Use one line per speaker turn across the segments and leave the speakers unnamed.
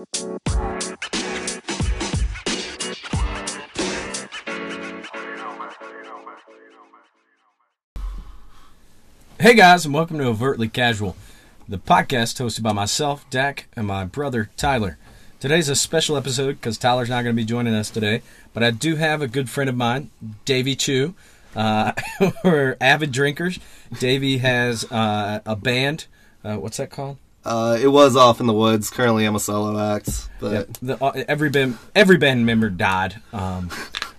Hey guys, and welcome to Overtly Casual, the podcast hosted by myself, Dak, and my brother, Tyler. Today's a special episode because Tyler's not going to be joining us today, but I do have a good friend of mine, Davey Chu. Uh, we're avid drinkers. Davey has uh, a band. Uh, what's that called?
Uh, it was off in the woods. Currently, I'm a solo act, but
The, uh, every band every band member died. Um,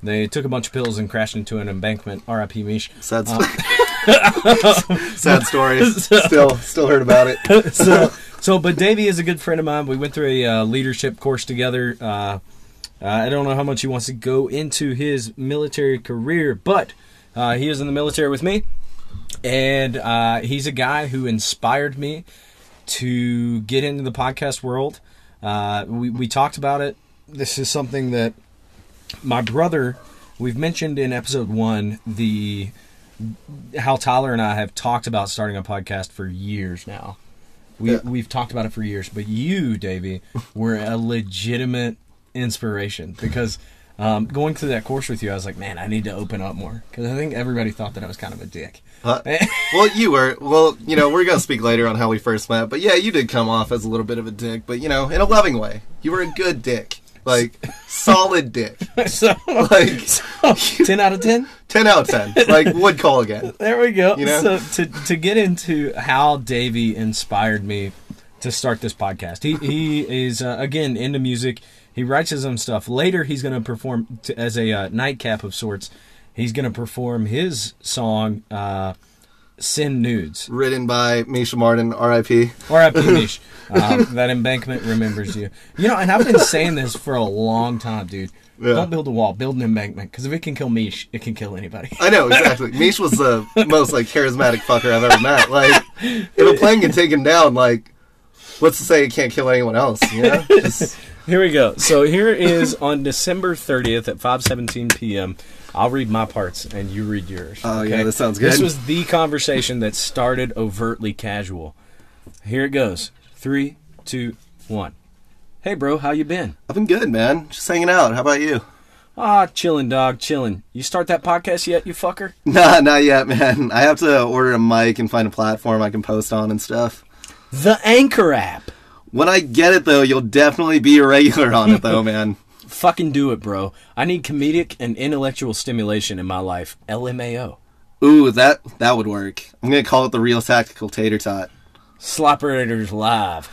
they took a bunch of pills and crashed into an embankment. R.I.P. Mish.
sad, sto- sad story. Still, still heard about it.
so, so, but Davey is a good friend of mine. We went through a uh, leadership course together. Uh, uh, I don't know how much he wants to go into his military career, but uh, he is in the military with me, and uh, he's a guy who inspired me to get into the podcast world. Uh, we we talked about it. This is something that my brother. We've mentioned in episode one the how Tyler and I have talked about starting a podcast for years now. We
Yeah.
we've talked about it for years, but you, Davey, were a legitimate inspiration because um, going through that course with you, I was like, man, I need to open up more because I think everybody thought that I was kind of a dick.
Huh? well, you were. Well, you know, we're gonna speak later on how we first met, but yeah, you did come off as a little bit of a dick, but you know, in a loving way. You were a good dick, like solid dick,
so,
like
ten out of ten.
ten out of ten. Like would call again.
There we go.
You know?
So to to get into how Davey inspired me to start this podcast. He he is uh, again into music. He writes his own stuff. Later, he's going to perform t- as a uh, nightcap of sorts. He's going to perform his song uh, "Send Nudes."
Written by Misha Martin, R.I.P.
R.I.P. Mish. Um, that embankment remembers you. You know, and I've been saying this for a long time, dude.
Yeah.
Don't build a wall, build an embankment. Because if it can kill Mish, it can kill anybody.
I know exactly. Mish was the most like charismatic fucker I've ever met. Like, if a plane can take him down, like, what's to say it can't kill anyone else? You know? Just,
Here we go. So here is on December 30th at 5:17 p.m. I'll read my parts and you read yours.
Oh, yeah, that sounds good.
This was the conversation that started overtly casual. Here it goes. Three, two, one. Hey, bro, how you been?
I've been good, man. Just hanging out. How about you?
Ah, chillin', dog, chillin'. You start that podcast yet, you fucker?
Nah, not yet, man. I have to order a mic and find a platform I can post on and stuff.
The Anchor app.
When I get it, though, you'll definitely be a regular on it, though, man.
Fucking do it, bro. I need comedic and intellectual stimulation in my life. LMAO.
Ooh, that that would work. I'm gonna call it the Real Tactical Tater Tot.
Sloperators Live.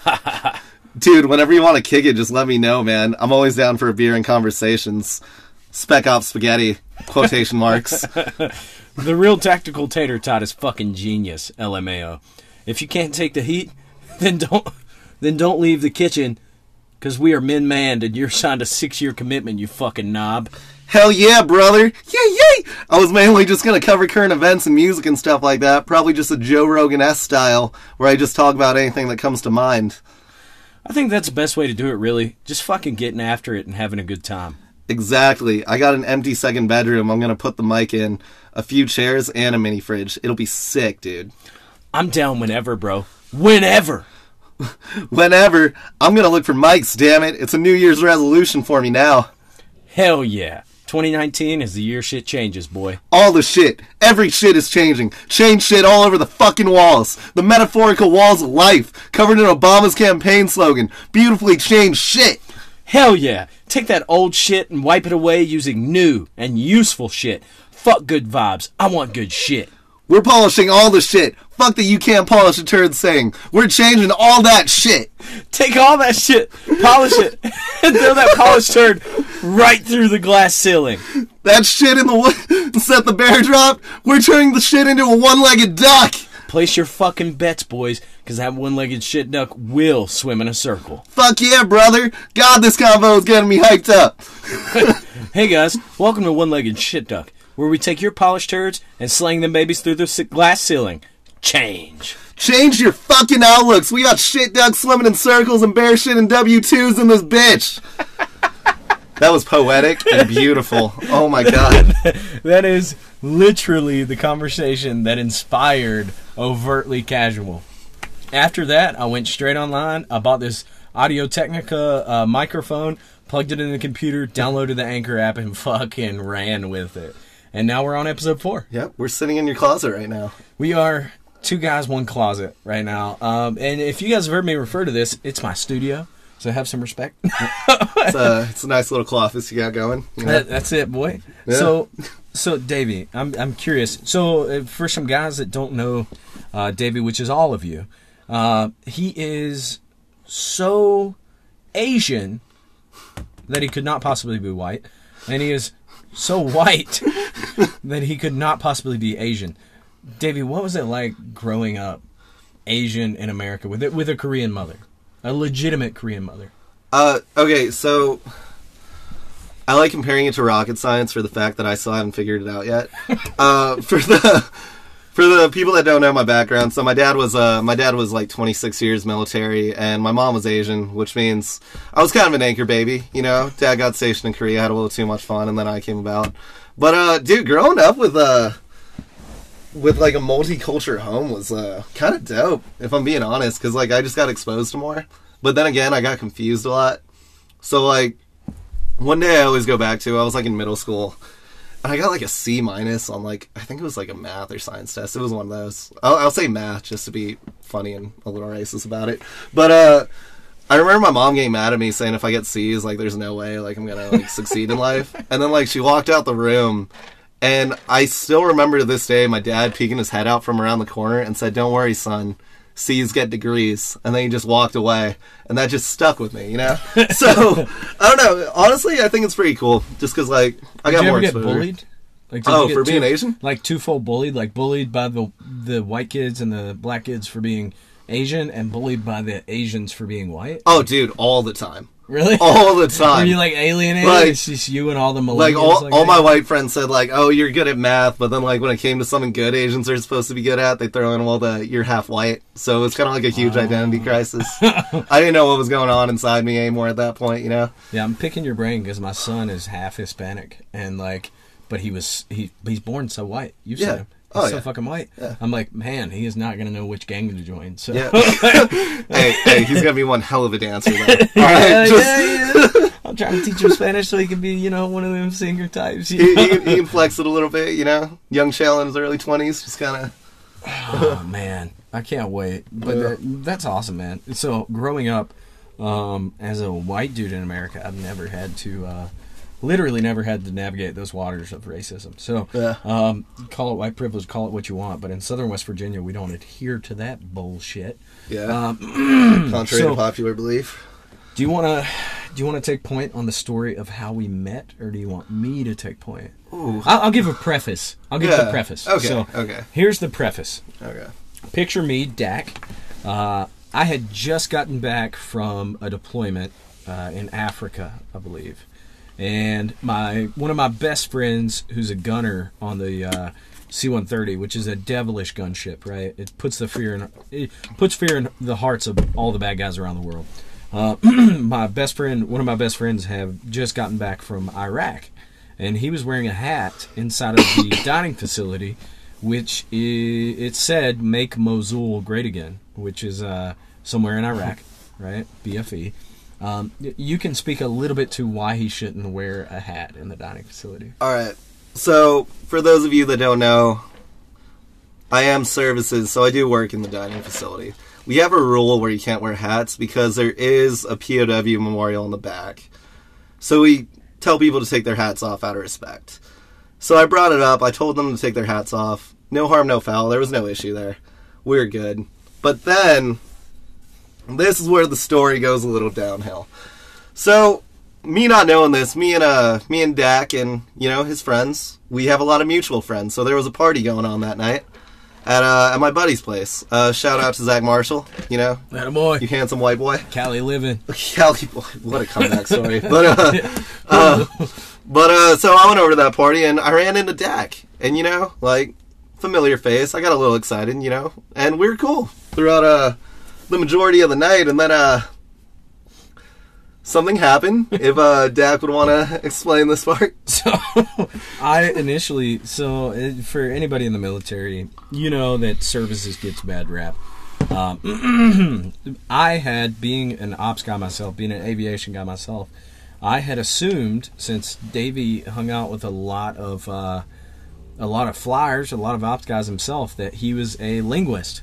Dude, whenever you want to kick it, just let me know, man. I'm always down for a beer and conversations. Spec Op Spaghetti, quotation marks.
The real tactical tater tot is fucking genius, LMAO. If you can't take the heat, then don't then don't leave the kitchen cuz we are men manned and you're signed a 6-year commitment, you fucking knob.
Hell yeah, brother! Yay, yay! I was mainly just gonna cover current events and music and stuff like that. Probably just a Joe Rogan S style, where I just talk about anything that comes to mind.
I think that's the best way to do it really. Just fucking getting after it and having a good time.
Exactly. I got an empty second bedroom. I'm gonna put the mic in, a few chairs, and a mini fridge. It'll be sick, dude.
I'm down whenever, bro. Whenever.
Whenever, I'm gonna look for mics, damn it. It's a New Year's resolution for me now.
Hell yeah. 2019 is the year shit changes, boy.
All the shit. Every shit is changing. Change shit all over the fucking walls. The metaphorical walls of life, covered in Obama's campaign slogan. Beautifully changed shit.
Hell yeah! Take that old shit and wipe it away using new and useful shit. Fuck good vibes. I want good shit.
We're polishing all the shit. Fuck that you can't polish a turd saying. We're changing all that shit.
Take all that shit, polish it, and throw that polished turd right through the glass ceiling.
That shit in the wood. Set the bear drop. We're turning the shit into a one-legged duck.
Place your fucking bets, boys, because that one legged shit duck will swim in a circle.
Fuck yeah, brother. God, this convo is getting me hyped up.
Hey guys, welcome to One Legged Shit Duck, where we take your polished turds and slang them babies through the glass ceiling. Change.
Change your fucking outlooks. We got shit ducks swimming in circles and bear shit and W2s in this bitch. That was poetic and beautiful. Oh my god.
That is literally the conversation that inspired overtly casual. After that, I went straight online. I bought this Audio Technica uh, microphone, plugged it in the computer, downloaded the Anchor app, and fucking ran with it. And now we're on episode four.
Yep, we're sitting in your closet right now.
We are two guys, one closet right now. Um, and if you guys have heard me refer to this, it's my studio. So have some respect.
It's a, it's a nice little office you got going. You know?
That, that's it, boy.
Yeah.
So, so Davey, I'm I'm curious. So, uh, for some guys that don't know uh, Davey, which is all of you, uh, he is so Asian that he could not possibly be white, and he is so white that he could not possibly be Asian. Davey, what was it like growing up Asian in America with it with a Korean mother, a legitimate Korean mother?
Uh, okay, so I like comparing it to rocket science for the fact that I still haven't figured it out yet. uh, for the for the people that don't know my background, so my dad was uh my dad was like 26 years military, and my mom was Asian, which means I was kind of an anchor baby. You know, dad got stationed in Korea, had a little too much fun, and then I came about. But uh, dude, growing up with uh with like a multicultural home was uh kind of dope, if I'm being honest, because like I just got exposed to more. But then again, I got confused a lot. So like one day I always go back to I was like in middle school and I got like a C minus on like I think it was like a math or science test. It was one of those. I'll, I'll say math just to be funny and a little racist about it. But uh I remember my mom getting mad at me saying if I get C's like there's no way like I'm gonna like succeed in life. And then like she walked out the room and I still remember to this day my dad peeking his head out from around the corner and said, Don't worry, son. C's get degrees. And then he just walked away. And that just stuck with me, you know? so, I don't know. Honestly, I think it's pretty cool. Just because, like, I got
Did you
more
ever get
exposure.
bullied? Like,
Oh, for being
two-
Asian?
Like twofold bullied, like bullied by the the white kids and the black kids for being Asian, and bullied by the Asians for being white.
Oh, dude, all the time.
Really?
All the
Were
time.
you like alienated?
Like-
it's just you and all the millennials.
like all,
like
all my white friends said like oh you're good at math but then like when it came to something good asians are supposed to be good at they throw in all the you're half white so it's kind of like a huge oh. identity crisis i didn't know what was going on inside me anymore at that point you know
Yeah, I'm picking your brain because my son is half Hispanic, and like, but he was he he's born so white. You've
Yeah.
seen him. He's
Oh,
so
yeah.
fucking white.
Yeah.
I'm like, man, he is not gonna know which gang to join. So
yeah hey hey he's gonna be one hell of a dancer though all right
Yeah,
just,
yeah, yeah. I'm trying to teach him Spanish so he can be, you know, one of them singer types.
he, he, he can flex it a little bit you know young shell in his early 20s just kind of
Oh man, I can't wait. But that, that's awesome, man. So growing up um, as a white dude in America, I've never had to, uh, literally, never had to navigate those waters of racism. So
Yeah.
um, call it white privilege, call it what you want. But in Southern West Virginia, we don't adhere to that bullshit.
yeah
Um,
contrary
so-
to popular belief
do you want to? Do you want to take point on the story of how we met, or do you want me to take point?
Ooh.
I'll, I'll give a preface. I'll give
Yeah.
the preface.
Okay,
So
okay.
Here's the preface.
okay
picture me, Dak. Uh, I had just gotten back from a deployment uh, in Africa, I believe, and my one of my best friends, who's a gunner on the uh, C-130, which is a devilish gunship, right? It puts the fear in it puts fear in the hearts of all the bad guys around the world. Uh, my best friend, one of my best friends, have just gotten back from Iraq, and he was wearing a hat inside of the dining facility, which i it said "Make Mosul Great Again," which is uh, somewhere in Iraq, right? BFE. Um, you can speak a little bit to why he shouldn't wear a hat in the dining facility.
All right. So, for those of you that don't know, I am services, so I do work in the dining facility. We have a rule where you can't wear hats because there is a POW memorial in the back. So we tell people to take their hats off out of respect. So I brought it up. I told them to take their hats off. No harm, no foul. There was no issue there. We're good. But then, this is where the story goes a little downhill. So, me not knowing this, me and uh, me and Dak and you know his friends, we have a lot of mutual friends. So there was a party going on that night at uh, at my buddy's place. Uh, shout out to Zach Marshall. You know,
That boy,
you handsome white boy.
Cali living.
Cali boy, what a comeback story. But uh, uh, but uh, so I went over to that party and I ran into Dak, and you know, like familiar face. I got a little excited, you know, and we are cool throughout uh the majority of the night, and then uh. Something happened. If uh, Dak would want to explain this part,
So, I initially, so uh, for anybody in the military, you know that services gets bad rap. Um, I had, being an ops guy myself, being an aviation guy myself, I had assumed since Davey hung out with a lot of uh, a lot of flyers, a lot of ops guys himself, that he was a linguist.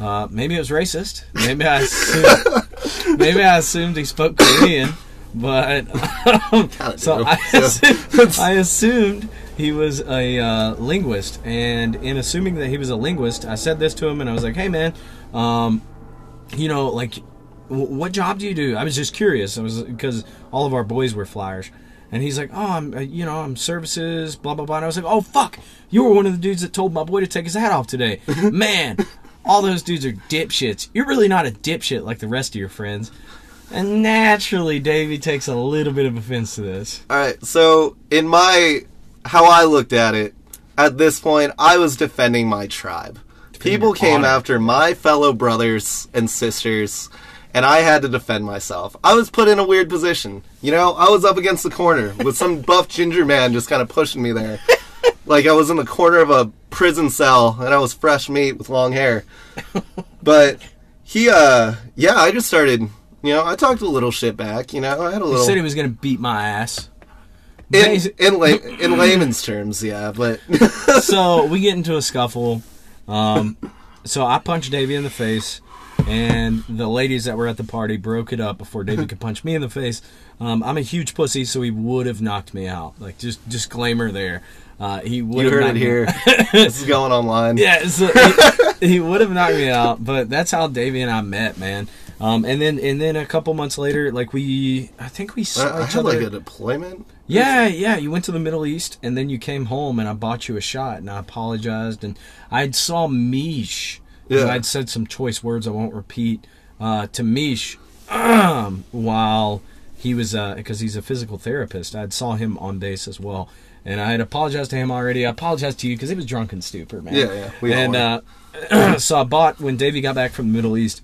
Uh, maybe it was racist. Maybe I assumed, maybe I assumed he spoke Korean, but so. I, assumed, I assumed he was a uh, linguist, and in assuming that he was a linguist, I said this to him, and I was like, "Hey, man, um, you know, like, w- what job do you do?" I was just curious. I was because all of our boys were flyers, and he's like, "Oh, I'm, uh, you know, I'm services, blah blah blah." And I was like, "Oh, fuck, you were one of the dudes that told my boy to take his hat off today, man." All those dudes are dipshits. You're really not a dipshit like the rest of your friends. And naturally, Davey takes a little bit of offense to this.
All right. So in my how I looked at it, at this point, I was defending my tribe. People came after my fellow brothers and sisters, and I had to defend myself. I was put in a weird position. You know, I was up against the corner with some buff ginger man just kind of pushing me there. Like I was in the corner of a prison cell and I was fresh meat with long hair. But he uh yeah, I just started you know, I talked a little shit back, you know, I had a little.
He said he was going to beat my ass.
in in, lay, in layman's terms, yeah, but
so we get into a scuffle. Um, so I punched Davey in the face, and the ladies that were at the party broke it up before David could punch me in the face. Um, I'm a huge pussy, so he would have knocked me out. Like just disclaimer there. Uh, he would
you
have
heard it here. this is going online.
Yeah, so he, he would have knocked me out, but that's how Davey and I met, man. Um, and then and then a couple months later, like we, I think we saw
I, I
each
had
other.
like a deployment.
Yeah, yeah. You went to the Middle East, and then you came home, and I bought you a shot, and I apologized, and I saw Mish.
Yeah.
I'd said some choice words I won't repeat uh, to Mish um, while he was because he's a physical therapist. I'd saw him on base as well, and I had apologized to him already. I apologized to you because he was drunk and stupid, man.
Yeah, yeah, we
and uh, so I bought when Davey got back from the Middle East.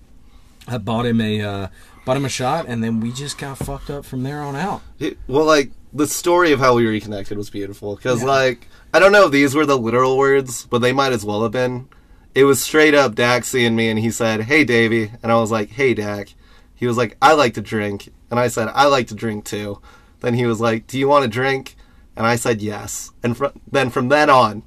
I bought him a uh, bought him a shot, and then we just got fucked up from there on out.
It- well, like the story of how we reconnected was beautiful because,
Yeah.
like, I don't know if these were the literal words, but they might as well have been. It was straight up Dak seeing me, and he said, "Hey, Davey," and I was like, "Hey, Dak." He was like, "I like to drink," and I said, "I like to drink too." Then he was like, "Do you want to drink?" And I said, "Yes." And fr- then from then on,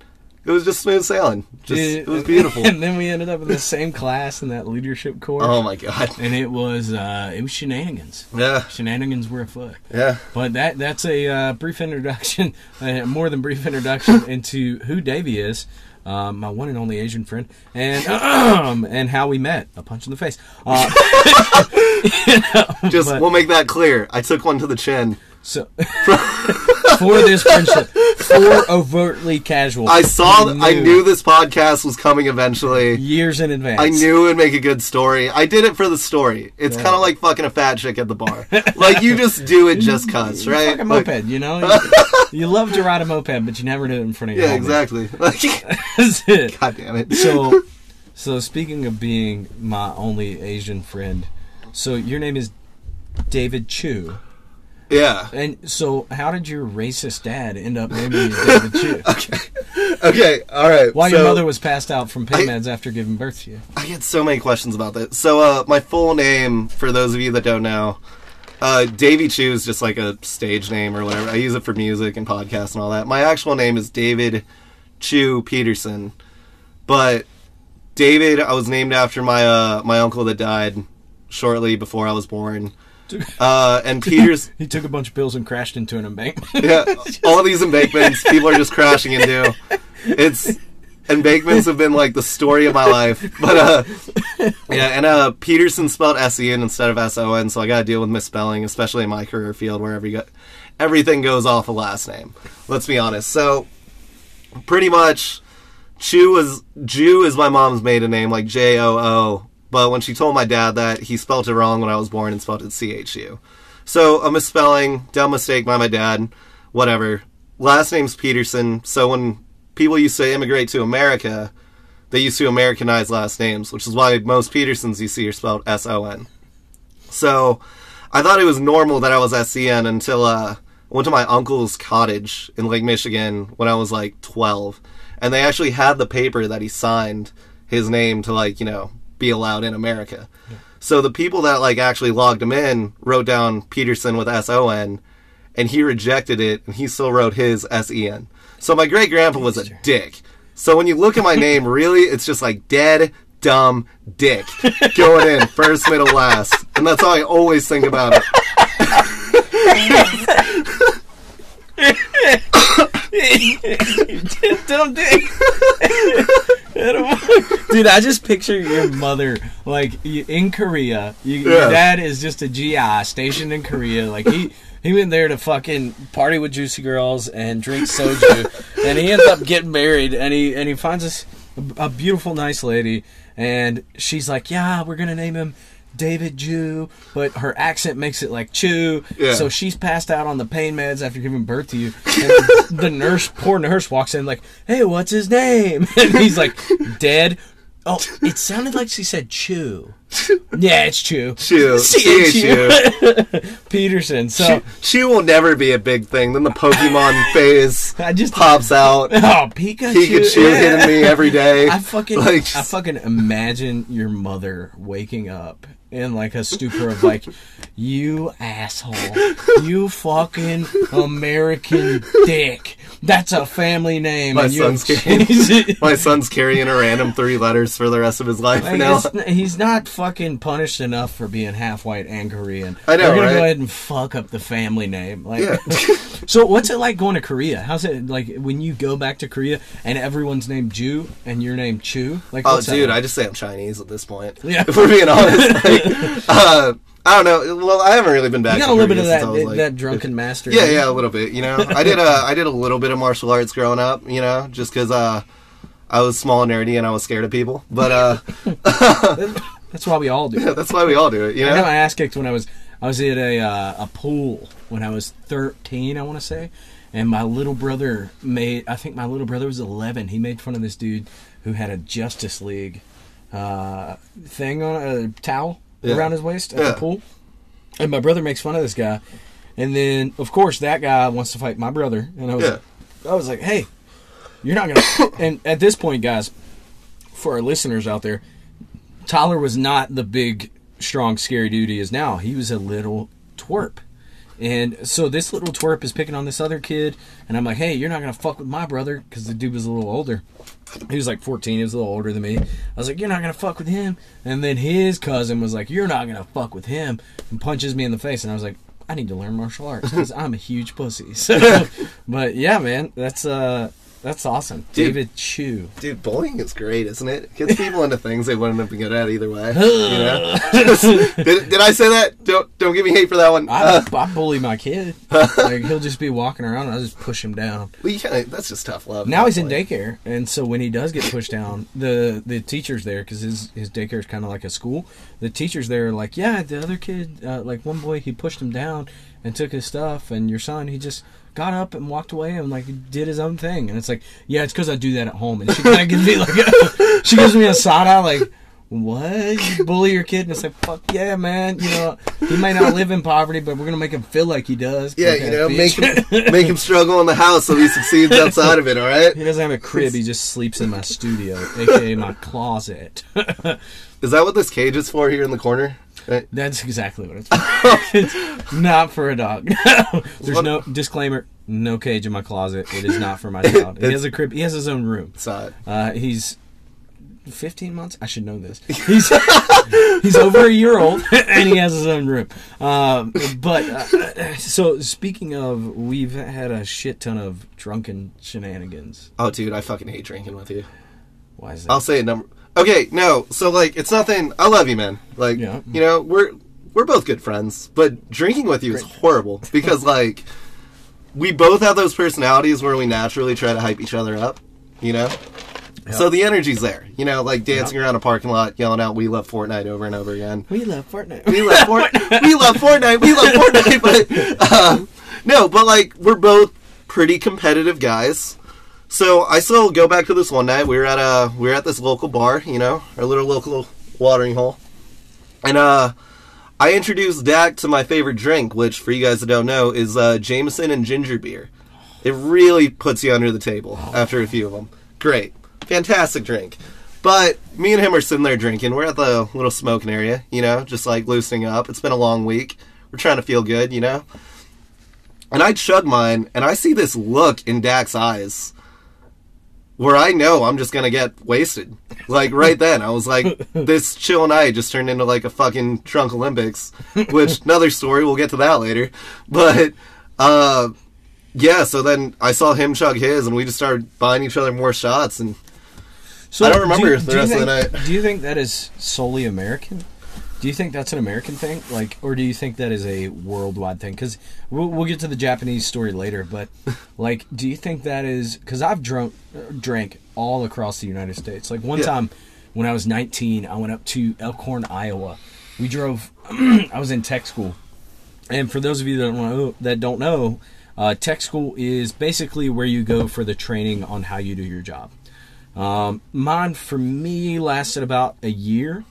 it was just smooth sailing. Just it was beautiful.
and then we ended up in the same class in that leadership course.
oh my god.
and it was uh, it was shenanigans.
Yeah.
Shenanigans were afoot.
Yeah.
But that that's a uh, brief introduction, uh, more than brief introduction into who Davey is, um, my one and only Asian friend, and and how we met. A punch in the face. Uh, you know,
Just
but-
we'll make that clear. I took one to the chin.
so for this friendship, for overtly casual.
I saw.
we
I knew this podcast was coming eventually.
years in advance.
I knew it would make a good story. I did it for the story. It's kind of like fucking a fat chick at the bar. like you just do it just cuz,
You
right?
a
Like-
moped, you know. You, you love to ride a moped, but you never do it in front of your
yeah,
homies.
exactly. Like,
That's it.
God damn it.
So, so speaking of being my only Asian friend, so your name is David Chu,
yeah.
and so how did your racist dad end up naming you David Chu?
Okay. All right.
While
so,
your mother was passed out from pain
I-
meds after giving birth to you.
I get so many questions about that. So, uh, my full name, for those of you that don't know, uh, Davey Chu is just like a stage name or whatever. I use it for music and podcasts and all that. My actual name is David Chu Peterson, but David, I was named after my uh, my uncle that died shortly before I was born. Uh, and Peters,
He took a bunch of pills and crashed into an embankment.
yeah, all of these embankments people are just crashing into. It's embankments have been like the story of my life. But uh yeah, and uh Peterson spelled S E N instead of S O N, so I gotta deal with misspelling, especially in my career field where every everything goes off a last name. Let's be honest. So pretty much Chu was Jew is my mom's maiden name, like J O O. But when she told my dad that, he spelled it wrong when I was born and spelled it C H U. So a misspelling, dumb mistake by my dad, whatever. Last name's Peterson, so when people used to immigrate to America, they used to Americanize last names, which is why most Petersons you see are spelled S O N. So I thought it was normal that I was SCN until uh, I went to my uncle's cottage in Lake Michigan when I was like 12. And they actually had the paper that he signed his name to, like, you know, be allowed in America. So the people that like actually logged him in wrote down Peterson with S O N, and he rejected it, and he still wrote his S E N. So my great grandpa was a dick. So when you look at my name, really, it's just like dead, dumb, dick going in first, middle, last, and that's how I always think about it.
Dumb dick. Dude, I just picture your mother like you- in Korea. You, Your dad is just a GI stationed in Korea. Like he he went there to fucking party with juicy girls and drink soju, and he ends up getting married. And he and he finds this a beautiful, nice lady, and she's like, "Yeah, we're gonna name him." David Jew, but her accent makes it like Chew.
Yeah.
So she's passed out on the pain meds after giving birth to you. And the nurse, poor nurse, walks in like, "Hey, what's his name?" And he's like, "Dead." Oh, it sounded like she said Chew. Yeah, it's Chew.
Chew.
C-H-U.
C-H-U.
Peterson. So
She will never be a big thing. Then the Pokemon phase
I just
pops out.
Oh, Pikachu.
Pikachu
Yeah.
hitting me every day.
I fucking,
Like,
I fucking imagine your mother waking up in like a stupor of like, you asshole, you fucking American dick. That's a family name.
My son's carrying, my son's carrying a random three letters for the rest of his life
Like,
now.
he's not fucking punished enough for being half white and Korean.
I know,
They're gonna
right?
go ahead and fuck up the family name. Like,
Yeah.
so what's it like going to Korea? How's it like when you go back to Korea and everyone's named Jew and your name Chu? Like,
Oh, dude,
like?
I just say I'm Chinese at this point.
Yeah.
If we're being honest, like, uh, I don't know. Well, I haven't really been back.
you got
to
a little bit of that
like,
that drunken master.
Yeah, yeah, a little bit. You know, I did a I did a little bit of martial arts growing up. You know, just because uh, I was small and nerdy and I was scared of people. But uh,
That's why we all do. it.
that's why we all do it. You know,
I got my ass kicked when I was I was at a uh, a pool when I was 13, I want to say, and my little brother made. I think my little brother was 11. He made fun of this dude who had a Justice League uh, thing on a towel
Yeah.
around his waist at
Yeah.
the pool, and my brother makes fun of this guy, and then of course that guy wants to fight my brother, and I was
Yeah.
I was like, hey, you're not gonna. and at this point, guys, for our listeners out there, Tyler was not the big, strong, scary dude he is now. He was a little twerp. And so this little twerp is picking on this other kid, and I'm like, hey, you're not gonna fuck with my brother because the dude was a little older. He was like 14. He was a little older than me. I was like, you're not gonna fuck with him. And then his cousin was like, you're not gonna fuck with him, and punches me in the face. And I was like, I need to learn martial arts because I'm a huge pussy. So, but yeah, man, that's uh, that's awesome.
Dude.
David Chu.
Dude, bullying is great, isn't it? Gets people into things they wouldn't have been good at either way. You know? did, did I say that? Don't don't give me hate for that one.
I,
Uh,
I bully my kid. like he'll just be walking around, and I just push him down.
well, you kinda, that's just tough love.
Now he's in daycare, and so when he does get pushed down, the the teachers there, because his his daycare is kind of like a school. The teachers there are like, yeah, the other kid, uh, like one boy, he pushed him down and took his stuff, and your son, he just got up and walked away and like did his own thing. And it's like, yeah, it's because I do that at home. And she kind of gives me like, she gives me a side eye like. What? You bully your kid? And it's like, fuck yeah, man. You know, he may not live in poverty, but we're gonna make him feel like he does.
Yeah, you know, make him make him struggle in the house so he succeeds outside of it. All right.
He doesn't have a crib. He just sleeps in my studio, aka my closet.
Is that what this cage is for here in the corner? Right?
That's exactly what it's for. it's not for a dog. There's
What-
no disclaimer. No cage in my closet. It is not for my child. He has a crib. He has his own room.
Not.
Uh, he's 15 months. I should know this. He's he's over a year old and he has his own room. Um, but uh, so speaking of, we've had a shit ton of drunken shenanigans.
Oh, dude, I fucking hate drinking with you.
Why is that?
I'll say a number. Okay, no. So like, it's nothing. I love you, man. Like,
Yeah.
you know, we're we're both good friends, but drinking with you is horrible because like, we both have those personalities where we naturally try to hype each other up. You know. So the energy's there, you know, like dancing around a parking lot, yelling out "We love Fortnite" over and over again.
we love Fortnite.
We love Fortnite. we love Fortnite. We love Fortnite. But um, no, but like we're both pretty competitive guys. So I still go back to this one night. We were at a we were at this local bar, you know, our little local watering hole, and uh, I introduced Dak to my favorite drink, which for you guys that don't know is uh, Jameson and ginger beer. It really puts you under the table after a few of them. Great, fantastic drink. But me and him are sitting there drinking. We're at the little smoking area, you know, just like loosening up. It's been a long week. We're trying to feel good, you know. And I chug mine, and I see this look in Dak's eyes where I know I'm just gonna get wasted. Like right then, I was like, this chill night just turned into like a fucking drunk Olympics, which another story. We'll get to that later. But uh, yeah, so then I saw him chug his, and we just started buying each other more shots, and
So
I don't remember
do,
the
do you
rest of the night.
Do you think that is solely American? Do you think that's an American thing, like, or do you think that is a worldwide thing? Because we'll, we'll get to the Japanese story later, but like, do you think that is because I've drunk drank all across the United States? Like one
Yeah.
time when I was 19, I went up to Elkhorn, Iowa. We drove. I was in tech school, and for those of you that don't know, that don't know, uh, tech school is basically where you go for the training on how you do your job. Um, mine for me lasted about a year.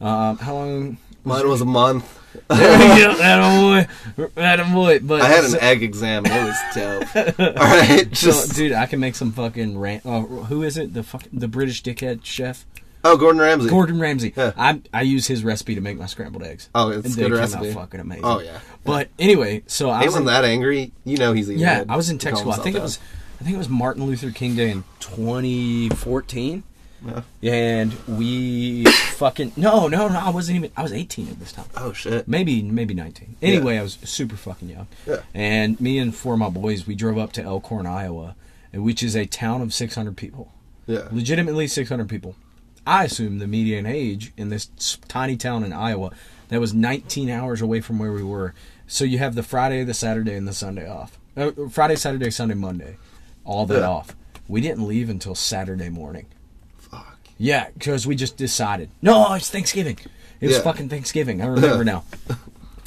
Um, how long?
mine was a month.
yeah, that boy, that boy. But
I had an
so,
egg exam. It was dope. All right,
so, dude, I can make some fucking rant. Oh, who is it? The fuck, the British dickhead chef,
oh, Gordon Ramsay.
Gordon Ramsay.
Yeah.
I I use his recipe to make my scrambled eggs.
Oh, it's
and
a good recipe.
Fucking amazing.
Oh yeah.
But anyway, so I was
wasn't that angry. You know he's eating.
yeah. I was in tech school. I think it was, I think it was Martin Luther King Day in 2014.
Yeah.
And we fucking no no no I wasn't even I was 18 at this time
Oh shit.
maybe maybe 19 anyway I was super fucking young
Yeah.
and me and four of my boys we drove up to Elkhorn Iowa which is a town of 600 people
Yeah.
legitimately 600 people I assume the median age in this tiny town in Iowa that was 19 hours away from where we were so you have the Friday the Saturday and the Sunday off uh, Friday Saturday Sunday Monday all that
Yeah.
off we didn't leave until Saturday morning. Yeah, because we just decided. No, it's Thanksgiving. It was
Yeah.
fucking Thanksgiving. I remember now.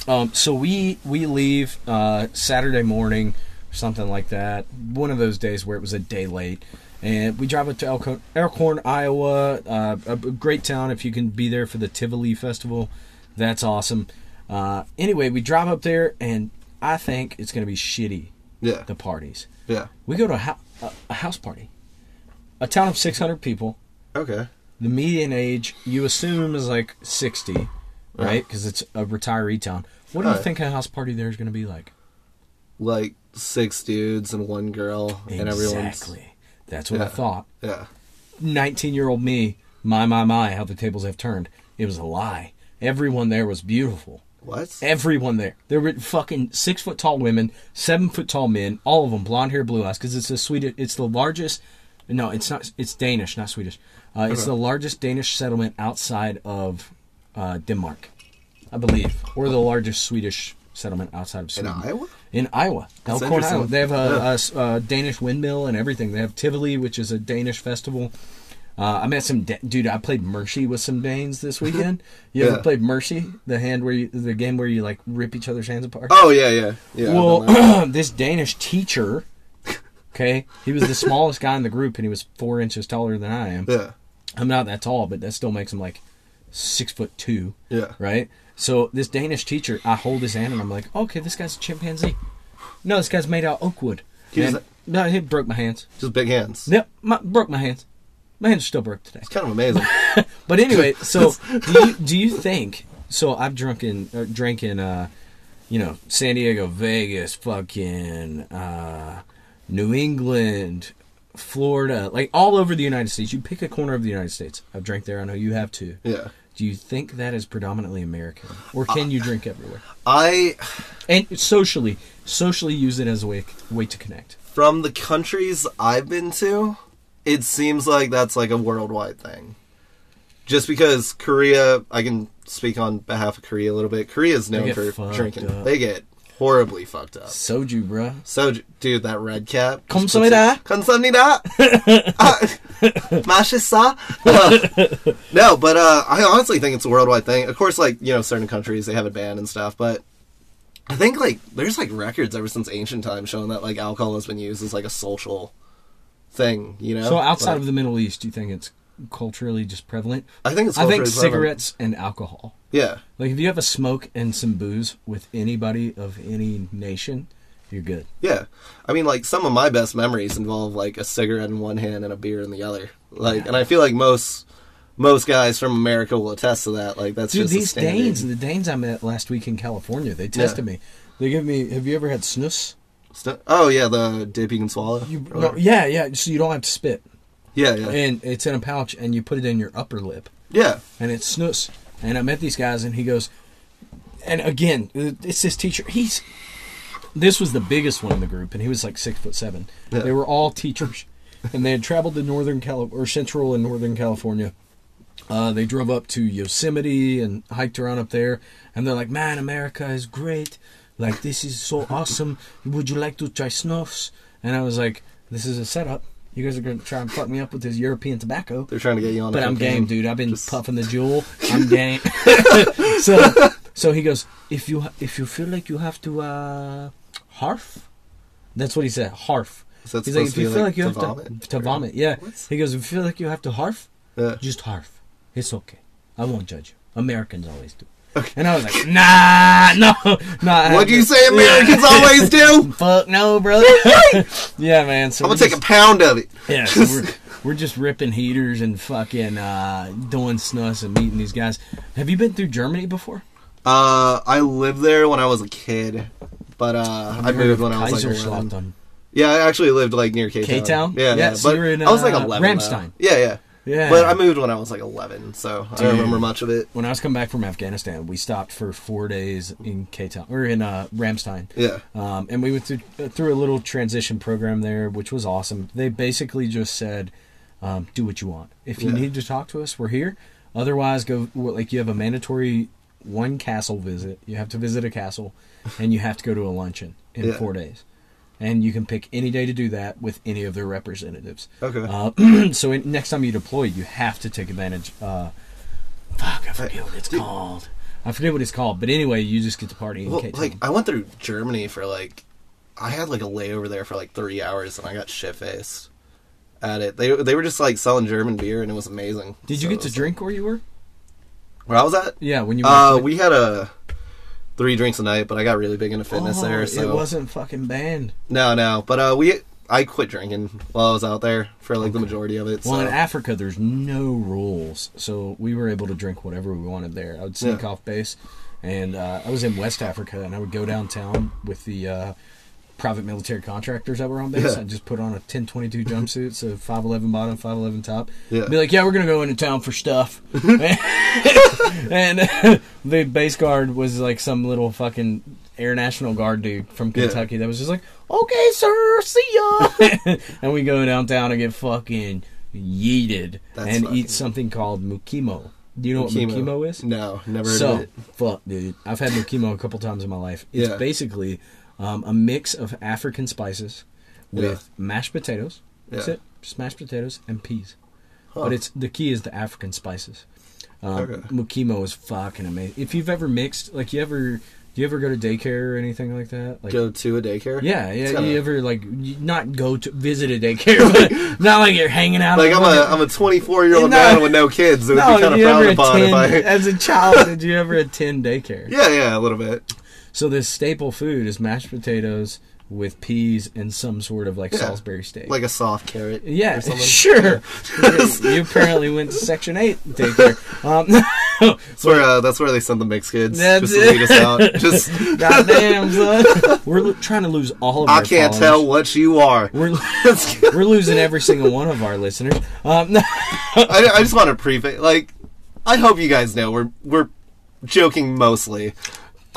Um, so we we leave uh, Saturday morning, something like that. One of those days where it was a day late, and we drive up to Elkhorn, Elkhorn Iowa. Uh, a, great town. If you can be there for the Tivoli Festival, that's awesome. Uh, anyway, we drive up there, and I think it's gonna be shitty.
Yeah.
The parties.
Yeah.
We go to a, a, a house party. A town of 600 people
Okay.
the median age you assume is like 60 right? Uh-huh. Because it's a retiree town. What do you think a house party there is going to be like?
Like six dudes and one girl, and everyone's
exactly. That's what i
Yeah.
thought.
Yeah.
19 year old me my my my how the tables have turned. It was a lie. Everyone there was beautiful.
What?
everyone there. There were fucking six foot tall women seven foot tall men all of them blonde hair blue eyes because it's a swedish it's the largest no it's not it's danish not swedish uh, it's the largest danish settlement outside of uh, denmark i believe or the largest swedish settlement outside of Sweden.
In Iowa?
in Iowa,
That's
Elkhorn. Iowa. They have a, a a Danish windmill and everything. They have Tivoli, which is a Danish festival. Uh, I met some da- dude. I played Mercy with some Danes this weekend. You ever
Yeah.
played Mercy? The hand where you, the game where you like rip each other's hands apart.
Oh yeah, yeah, yeah. I've done that.
well, this Danish teacher. Okay, he was the smallest guy in the group, and he was four inches taller than I am.
yeah,
I'm not that tall, but that still makes him like six foot two
yeah.
right? So this Danish teacher, I hold his hand and I'm like, okay, this guy's a chimpanzee. No, this guy's made out of oak wood.
He was-
no, he broke my hands.
Just big hands.
Yep, my, broke my hands. My hands are still broke today.
It's kind of amazing.
But anyway, so do you do you think? So I've drunk in, uh, drank in, uh, you know, San Diego, Vegas, fucking uh, New England, Florida, like all over the United States. You pick a corner of the United States. I've drank there. I know you have too.
yeah.
Do you think that is predominantly American, or can you drink everywhere?
I
And socially, socially use it as a way way to connect.
from the countries I've been to, it seems like that's like a worldwide thing. Just because Korea, I can speak on behalf of Korea a little bit. Korea's known for drinking.
up.
They get horribly fucked up.
Soju, bro.
Soju, dude, that red cap. Konsumida. Konsumida. Mashisa. No, but uh, I honestly think it's a worldwide thing. Of course, like you know, certain countries they have it banned and stuff, but. I think like there's like records ever since ancient times showing that like alcohol has been used as like a social thing, you know.
So outside of the Middle East, do you think it's culturally just prevalent?
I think it's
I think
culturally prevalent.
cigarettes and alcohol.
Yeah,
Like if you have a smoke and some booze with anybody of any nation, you're good.
yeah. I mean, like some of my best memories involve like a cigarette in one hand and a beer in the other. Like, and I feel like most most guys from America will attest to that. Like that's
Dude,
just
these. Danes, the Danes I met last week in California, they tested me. They give me. Have you ever had snus?
Oh yeah, the dip you can swallow.
You, no, yeah, yeah. So you don't have to spit,
yeah, yeah,
and it's in a pouch, and you put it in your upper lip,
yeah.
and it's snus. And I met these guys, and he goes, and again, it's this teacher. He's this was the biggest one in the group, and he was like six foot seven.
Yeah.
They were all teachers, and they had traveled to northern Cali- or central and northern California. Uh, they drove up to Yosemite and hiked around up there, and they're like, "Man, America is great. Like this is so awesome. Would you like to try snuffs?" And I was like, "This is a setup. You guys are gonna try and fuck me up with this European tobacco."
They're trying to get you on.
But I'm game, dude. I've been
Just-
puffing the Juul. I'm game. so, so he goes, if you if you feel like you have to uh, harf, that's what he said. Harf.
That
He's like, if you feel
like
like you
to
have
vomit?
to to vomit, yeah.
What?
He goes, if you feel like you have to harf,
Yeah.
just harf. It's okay. I won't judge you. Americans always do. And I was like, nah, no, no.
What do you say Americans always do?
Fuck no, brother. yeah, man. So
I'm gonna take a pound of it.
yeah, so we're, we're just ripping heaters and fucking uh, doing snus and meeting these guys. Have you been through Germany before?
Uh, I lived there when I was a kid, but uh, I moved when I was like 11. Yeah, I actually lived like near K Town.
K-Town?
Yeah,
Yeah,
yeah.
so
but
in,
I was like
uh,
11.
Ramstein.
Yeah, yeah.
Yeah.
But I moved when I was like 11, so I don't remember much of it.
when I was coming back from Afghanistan, we stopped for four days in K Town or in uh, Ramstein.
Yeah.
Um, and we went through, uh, through a little transition program there, which was awesome. They basically just said, um, "Do what you want. If you
Yeah.
need to talk to us, we're here. Otherwise, go like you have a mandatory one castle visit. You have to visit a castle, and you have to go to a luncheon in
Yeah.
four days. And you can pick any day to do that with any of their representatives.
Okay.
Uh, so in, next time you deploy, you have to take advantage. Uh, fuck, I forget what it's
Dude.
called. I forget what it's called, but anyway, you just get to party in
well, like I went through Germany for like, I had like a layover there for like three hours, and I got shit faced at it. They they were just like selling German beer, and it was amazing.
Did you
So
get to drink where you were?
like- where I was at?
Yeah, when you
Uh, we had a three drinks a night, but I got really big into fitness
Oh,
there. So
it wasn't fucking banned.
no, no. But uh, we I quit drinking while I was out there for like the majority of it. So.
Well, in Africa, there's no rules, so we were able to drink whatever we wanted there. I would sneak
Yeah.
off base, and uh, I was in West Africa, and I would go downtown with the uh, private military contractors that were on base.
Yeah.
I'd just put on a 1022 jumpsuit, so 511 bottom, 511 top.
Yeah.
Be like, yeah, we're gonna go into town for stuff, and the base guard was like some little fucking Air National Guard dude from
Yeah.
Kentucky that was just like, okay, sir, see ya. and we go downtown and get fucking yeeted
That's
and
fucking-
eat something called mukimo. Do you know what mukimo is?
No, never heard
So,
of it.
fuck, dude. I've had mukimo a couple times in my life. It's
Yeah.
basically um, a mix of African spices with mashed potatoes. That's
Yeah.
it. Just mashed potatoes and peas.
Huh.
But it's the key is the African spices. Um,
Okay.
Mukimo is fucking amazing. If you've ever mixed, like you ever, do you ever go to daycare or anything like that? Like,
Go to a daycare.
yeah, yeah.
kinda-
You ever like not go to visit a daycare, but not like you're hanging out.
Like I'm a I'm a 24 year old man with no kids. It would
no,
be kind of frowned upon if
attend
I.
as a child? did you ever attend daycare?
Yeah, yeah, a little bit.
So this staple food is mashed potatoes with peas and some sort of like
Yeah.
Salisbury steak.
Like a soft carrot.
yeah, sure. you apparently went to Section Eight daycare. Um,
That's where uh, that's where they send the mixed kids.
That's
just to lead us out. Just
goddamn son, we're lo- trying to lose all of. Our I
can't
followers.
tell what you are.
We're we're losing every single one of our listeners. Um,
I, I just want to preface like I hope you guys know we're we're joking mostly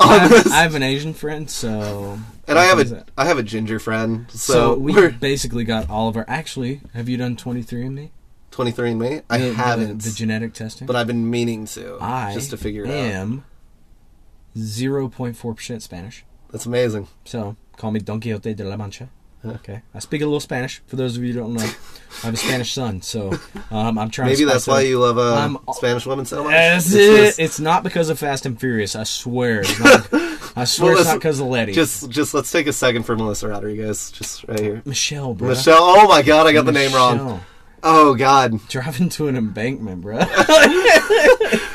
I,
this.
I have an Asian friend, so
and I have a
that?
I have a ginger friend. So,
So, we
we're
basically got all of our. Actually, have you done 23andMe?
23 and me. I
The- the-
haven't,
the, genetic testing.
but I've been meaning to
I
just to figure it out.
am 0.4% Spanish.
That's amazing.
So call me Don Quixote de la Mancha. Okay, I speak a little Spanish. For those of you who don't know, I have a Spanish son, so um, I'm trying.
Maybe that's why you love uh,
I'm-
Spanish women so much. It's
it. It's not because of Fast and Furious. I swear. It's not, I swear
Well,
it's not because of Letty.
Just, just let's take a second for Melissa Rodriguez, just right here.
Michelle, bro.
Michelle. Oh my God, I got the name wrong. Oh God.
Driving to an embankment, bro.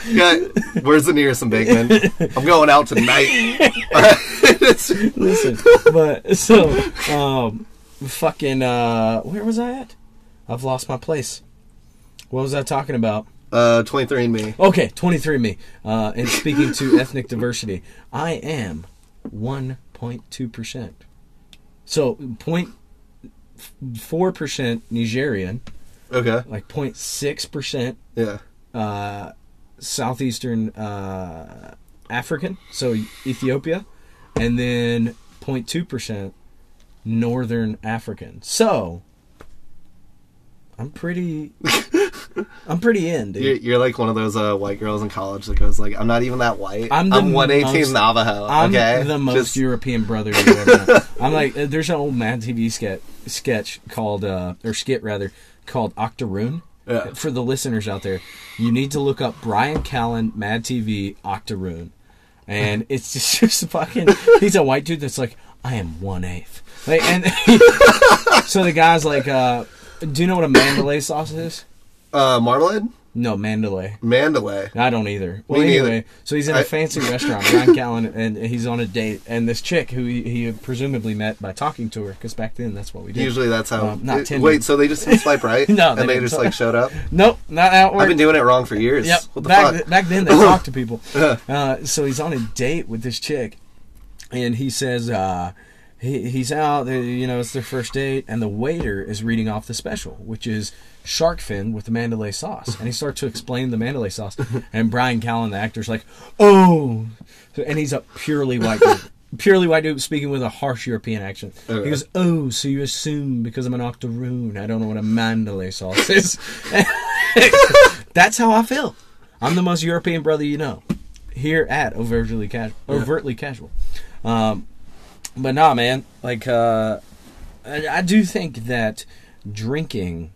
Yeah, where's the nearest embankment? I'm going out tonight.
Listen, but so um, fucking uh, where was I at? I've lost my place. What was I talking about?
Uh, 23andMe.
Okay, 23andMe. Uh, and speaking to ethnic diversity, I am 1.2%. So 0.4% Nigerian,
Okay.
like 0.6%
Yeah.
uh, southeastern uh, African, so Ethiopia, and then 0.2% northern African. So I'm pretty, I'm pretty in, dude.
You're, you're like one of those uh, white girls in college that goes like, "I'm not even that white.
I'm
I'm, 118
most-
Navajo."
I'm
okay,
the most
Just-
European brother you ever know. I'm like, uh, there's an old Mad TV sketch, sketch called, uh, or skit rather, called Octoroon.
Yeah.
For the listeners out there, you need to look up Bryan Callen, Mad TV, Octoroon. And it's just, just fucking, he's a white dude that's like, I am one eighth. Like, and so the guy's like, uh, do you know what a Mandalay sauce is?
uh, marmalade,
No, Mandalay.
Mandalay.
I don't either. Well,
Me neither.
anyway, so he's in a
I-
fancy restaurant, Bryan Callen, and he's on a date, and this chick who he, he presumably met by talking to her, because back then that's what we did.
Usually that's how.
Um, not
it- wait, so they just didn't swipe right?
No, they
and they just like showed up.
Nope, not how
I've been doing it wrong for years.
Yep.
What the
back,
fuck?
th- back then they talked to people. Uh, so he's on a date with this chick, and he says uh, he, he's out. You know, it's their first date, and the waiter is reading off the special, which is shark fin with the Mandalay sauce. And he starts to explain the Mandalay sauce, and Bryan Callen, the actor, is like, "Oh," So- and he's a purely white dude. Purely white dude speaking with a harsh European accent.
Okay.
He goes, "Oh, so you assume because I'm an octoroon, I don't know what a Mandalay sauce is?" That's how I feel. I'm the most European brother you know. Here at overtly casual, overtly casual. Um, but nah, man. Like, uh, I, I do think that drinking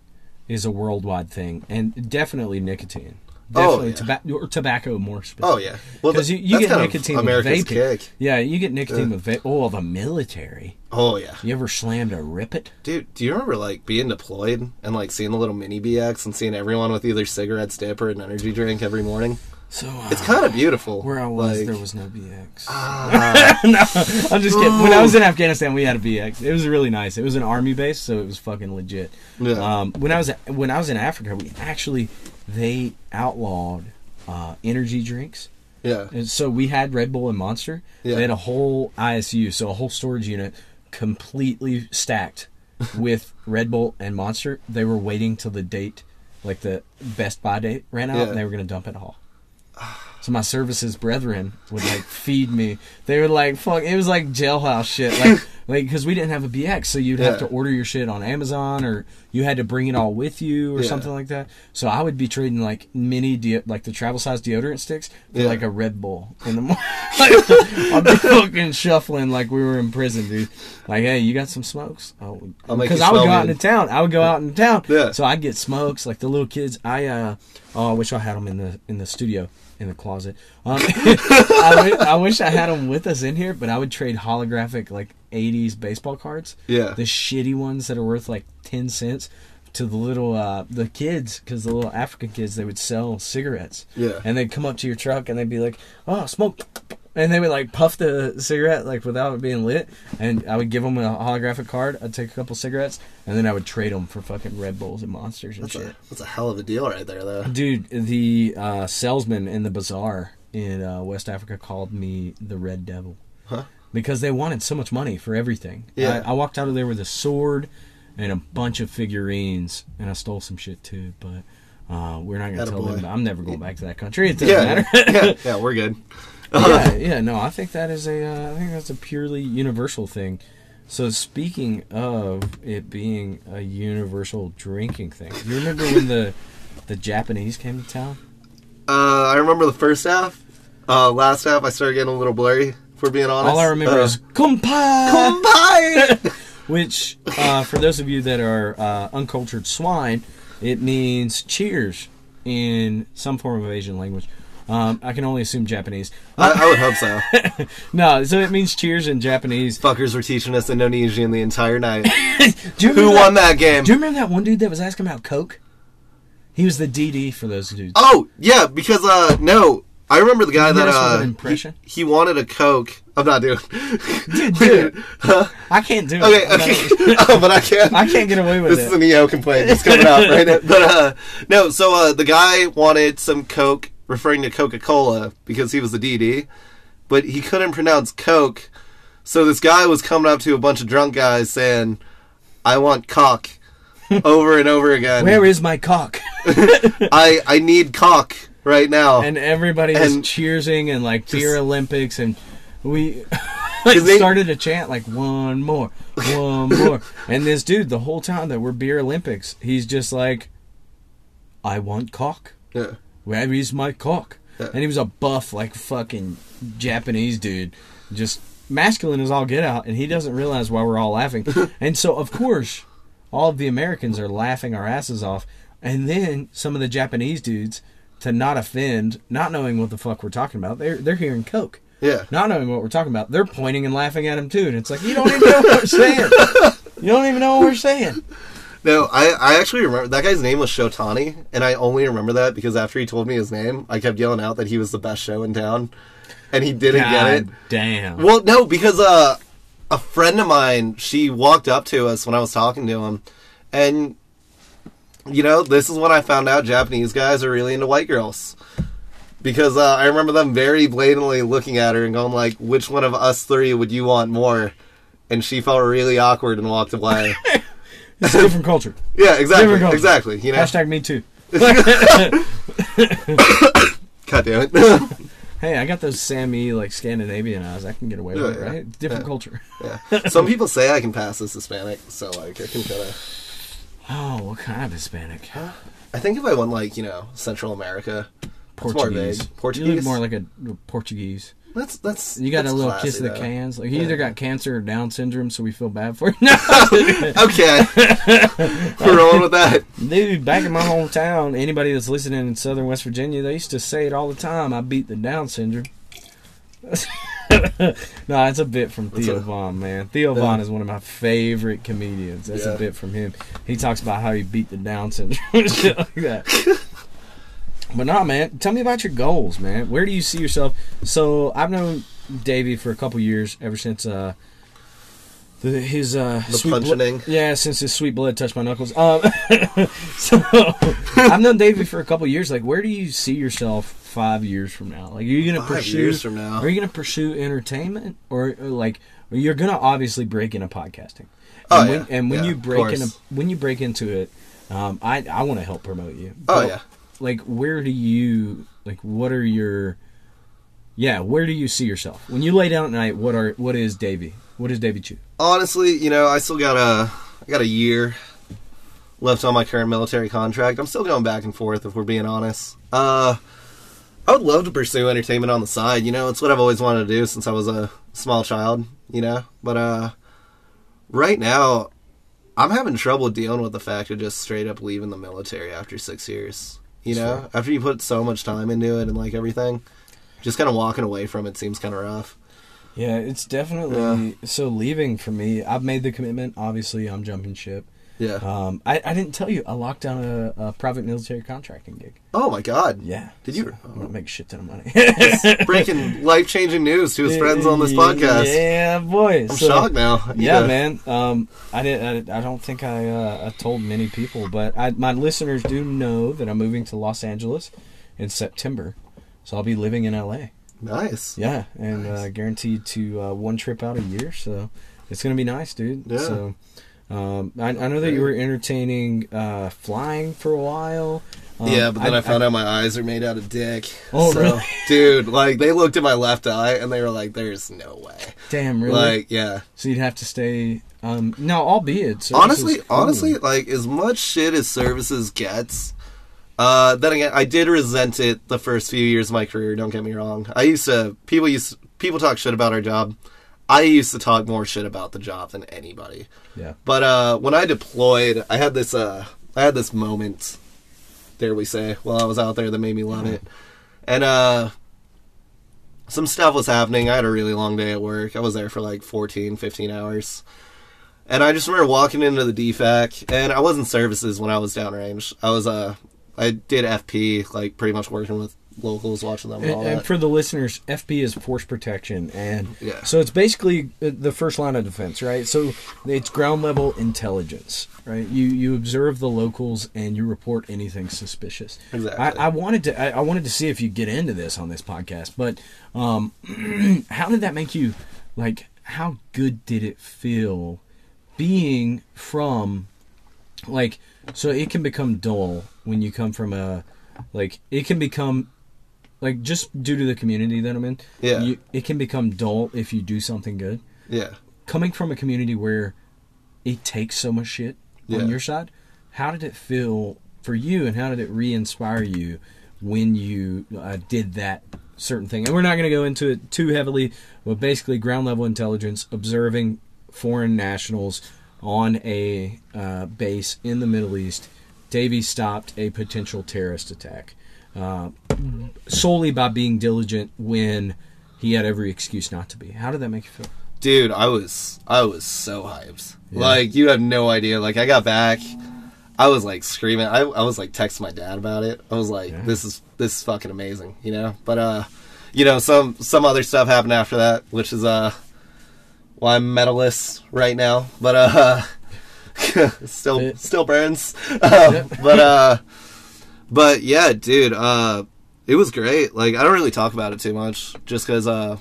is a worldwide thing, and definitely nicotine.
Oh,
Definitely
yeah.
tobacco or tobacco more specifically.
Oh yeah, well,
because you, you get nicotine with vaping.
kick.
Yeah, you get nicotine with vape. Oh, the military.
Oh yeah,
You ever slammed a rip it?
dude. Do you remember like being deployed and like seeing the little mini BX and seeing everyone with either cigarettes, dip, or an energy drink every morning?
So uh,
It's kind of beautiful.
where I was,
Like,
there was no BX.
ah,
no, I'm just kidding. When I was in Afghanistan, we had a BX. It was really nice. It was an army base, so it was fucking legit.
Yeah.
Um, when I was when I was in Africa, we actually they outlawed uh, energy drinks.
yeah,
And so we had Red Bull and Monster.
Yeah.
They had a whole ISU, so a whole storage unit completely stacked with Red Bull and Monster. They were waiting till the date, like the best by date ran out,
Yeah.
and they were going to dump it all. So my services brethren would like feed me. They would like fuck. It was like jailhouse shit. Like like because we didn't have a BX, so you'd have
Yeah.
to order your shit on Amazon or you had to bring it all with you or
Yeah.
something like that. So I would be trading like mini de- like the travel size deodorant sticks for
Yeah.
like a Red Bull in the morning. I'd be fucking shuffling like we were in prison, dude. Like, hey, you got some smokes? Oh, because I would go out into town. I would go out into town.
Yeah.
So I'd get smokes like the little kids. I uh oh, I wish I had them in the in the studio in the closet. Um, I, I wish I had them with us in here, but I would trade holographic like '80s baseball cards.
Yeah.
The shitty ones that are worth like ten cents to the little uh the kids because the little African kids they would sell cigarettes.
Yeah.
And they'd come up to your truck and they'd be like, "Oh, smoke." And they would like puff the cigarette like without it being lit, and I would give them a holographic card. I'd take a couple cigarettes, and then I would trade them for fucking Red Bulls and Monsters and
that's
shit.
a that's a hell of a deal right there, though.
Dude, the uh, salesman in the bazaar in uh, West Africa called me the Red Devil.
Huh?
Because they wanted so much money for everything.
Yeah.
I, I walked out of there with a sword and a bunch of figurines, and I stole some shit too, but uh, we're not going to tell
Attaboy.
them. I'm never going back to that country. It doesn't
Yeah,
matter.
yeah, yeah, we're good.
Yeah, yeah, no, I think that is a, uh, I think that's a purely universal thing. So speaking of it being a universal drinking thing, you remember when the the Japanese came to town?
Uh, I remember the first half. Uh, last half, I started getting a little blurry. For being honest,
All I remember
Uh,
is "kanpai,"
Kanpai!
which, uh, for those of you that are uh, uncultured swine, it means cheers in some form of Asian language. Um, I can only assume Japanese.
I, I would hope so.
No, so it means cheers in Japanese.
Fuckers were teaching us Indonesian the entire night. Who won that game?
Do you remember that one dude that was asking about Coke? He was the DD for those dudes.
Oh yeah, because uh no, I remember the guy that
hit us with
uh,
an
he,
impression?
he wanted a Coke. I'm not doing.
Dude, do it. I can't do it.
Okay, okay. oh, but I can't.
I can't get away with
this is an EO complaint that's coming out right now. But uh, no, so uh, the guy wanted some Coke, referring to Coca Cola because he was a DD, but he couldn't pronounce Coke. So this guy was coming up to a bunch of drunk guys saying, "I want cock," over and over again.
Where is my cock?
I I need cock right now.
and everybody was
And-
cheersing and like beer Olympics and we
Cause they-
started a chant like one more, one more. And this dude, the whole time that we're beer Olympics, he's just like, I want cock.
yeah.
Where is my cock?
Yeah.
And he was a buff, like fucking Japanese dude, just masculine as all get out, and he doesn't realize why we're all laughing. and so, of course, all of the Americans are laughing our asses off, and then some of the Japanese dudes, to not offend, not knowing what the fuck we're talking about, they're they're hearing coke.
Yeah.
Not knowing what we're talking about, they're pointing and laughing at him too, and it's like you don't even know what we're saying. You don't even know what we're saying.
No, I, I actually remember that guy's name was Shotani, and I only remember that because after he told me his name, I kept yelling out that he was the best show in town, and he didn't get it.
Damn.
Well, no, because uh, a friend of mine, she walked up to us when I was talking to him, and you know, this is when I found out Japanese guys are really into white girls. Because uh, I remember them very blatantly looking at her and going like, "Which one of us three would you want more?" And she felt really awkward and walked away.
It's a different culture.
yeah, exactly, exactly. You know,
Hashtag me too.
God damn it.
Hey, I got those Sammy like Scandinavian eyes. I can get away with
Yeah,
it,
yeah.
right? Different
Yeah.
culture.
yeah. Some people say I can pass as Hispanic, so like I can kind of.
Oh, what kind of Hispanic? Huh?
I think if I went like you know Central America, that's more
Portuguese. You
Portuguese.
look more like a Portuguese.
That's that's.
You got
that's
a little
classy,
kiss of the
though.
cans. Like you
Yeah.
either got cancer or Down syndrome, so we feel bad for you. No,
Okay, we're rolling with that.
dude. Back in my hometown, anybody that's listening in Southern West Virginia, they used to say it all the time. I beat the Down syndrome. no, it's a bit from Theo Von, man. Theo
Yeah.
Von is one of my favorite comedians. That's
Yeah.
a bit from him. He talks about how he beat the Down syndrome shit like that. But nah, man. Tell me about your goals, man. Where do you see yourself? So I've known Davey for a couple years, ever since uh, the, his uh,
The
sweet blood- yeah, since his sweet blood touched my knuckles. Um, so I've known Davey for a couple years. Like, where do you see yourself five years from now? Like, are you gonna
Five
pursue?
years from now.
Are you gonna pursue entertainment, or, or like you're gonna obviously break into podcasting?
Oh,
and when,
yeah.
and when
Yeah,
you break into when you break into it, um, I I want to help promote you.
Oh yeah.
Like, where do you like? What are your yeah? Where do you see yourself when you lay down at night? What are what is Davey? What is Davey Chu?
Honestly, you know, I still got a I got a year left on my current military contract. I'm still going back and forth if we're being honest. Uh I would love to pursue entertainment on the side, you know, it's what I've always wanted to do since I was a small child, you know. But uh right now I'm having trouble dealing with the fact of just straight up leaving the military after 6 years. You know,
Sure.
after you put so much time into it and like everything, just kind of walking away from it seems kind of rough.
Yeah, it's definitely so leaving for me. I've made the commitment. Obviously, I'm jumping ship.
Yeah.
Um, I, I didn't tell you I locked down a, a private military contracting gig.
oh my god.
Yeah.
Did you-
So I'm gonna make a shit ton of money.
breaking life changing news to his friends on this podcast.
Yeah, boy.
I'm
So-
shocked now.
Yeah, man. Um, I didn't. I, I don't think I, uh, I told many people, but I, my listeners do know that I'm moving to Los Angeles in September, so I'll be living in LA.
Nice.
Yeah, and uh,
Nice.
guaranteed to uh, one trip out a year, so it's gonna be nice, dude.
Yeah.
So, um, I, I know that you were entertaining uh, flying for a while. Um,
yeah, but then I, found out my eyes are made out of dick.
Oh,
so,
really?
dude, like they looked at my left eye and they were like, "There's no way."
Damn, really?
Like, yeah.
so you'd have to stay. Um, no, albeit
honestly,
Ooh.
honestly, like as much shit as services gets. Uh, then again, I did resent it the first few years of my career. Don't get me wrong. I used to people used people talk shit about our job. I used to talk more shit about the job than anybody.
yeah,
But uh, when I deployed, I had this uh, I had this moment, dare we say, while I was out there that made me love it. And uh, some stuff was happening. I had a really long day at work. I was there for like 14, 15 hours. And I just remember walking into the DFAC, and I wasn't services when I was downrange. I was uh, I did FP, like pretty much working with locals watching them and
And,
all
and
that.
for the listeners, FP is force protection, and
Yeah.
so it's basically uh, the first line of defense, right? So it's ground level intelligence, right? You you observe the locals and you report anything suspicious.
Exactly.
I, I wanted to I, I wanted to see if you get into this on this podcast, but um, how did that make you? Like, how good did it feel being from like so it can become dull when you come from a like it can become like just due to the community that I'm in.
Yeah.
You, it can become dull if you do something good.
yeah.
Coming from a community where it takes so much shit
Yeah.
on your side, how did it feel for you, and how did it re-inspire you when you uh, did that certain thing? And we're not going to go into it too heavily, but basically, ground level intelligence, observing foreign nationals on a uh, base in the Middle East. Davey stopped a potential terrorist attack uh, solely by being diligent when he had every excuse not to be. How did that make you feel?
Dude, I was I was so hyped. Like you have no idea. Like I got back, I was like screaming. I, I was like texting my dad about it. I was like,
Yeah.
this is this is fucking amazing, you know. But uh, you know some some other stuff happened after that, which is uh, why I'm medalist right now. But uh, still still burns. Uh, but uh, but yeah, dude. Uh, it was great. Like I don't really talk about it too much, just because uh.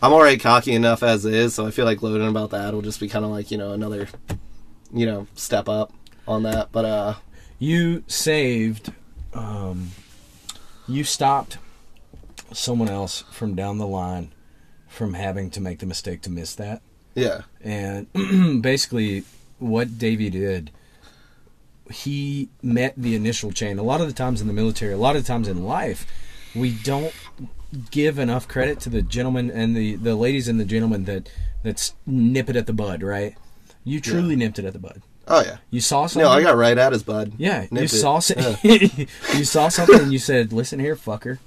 I'm already cocky enough as it is, so I feel like loading about that will just be kind of like you know another, you know, step up on that. But uh,
You saved, um, you stopped someone else from down the line from having to make the mistake to miss that.
yeah,
And basically, what Davey did, he met the initial chain. A lot of the times in the military, a lot of the times in life, we don't give enough credit to the gentlemen and the, the ladies and the gentlemen that that's nip it at the bud, right? You truly nipped it at the bud.
oh yeah.
You saw something.
No, I got right at his bud.
Yeah, you
Nipped it.
saw some,
Yeah.
you saw something and you said, "Listen here, fucker.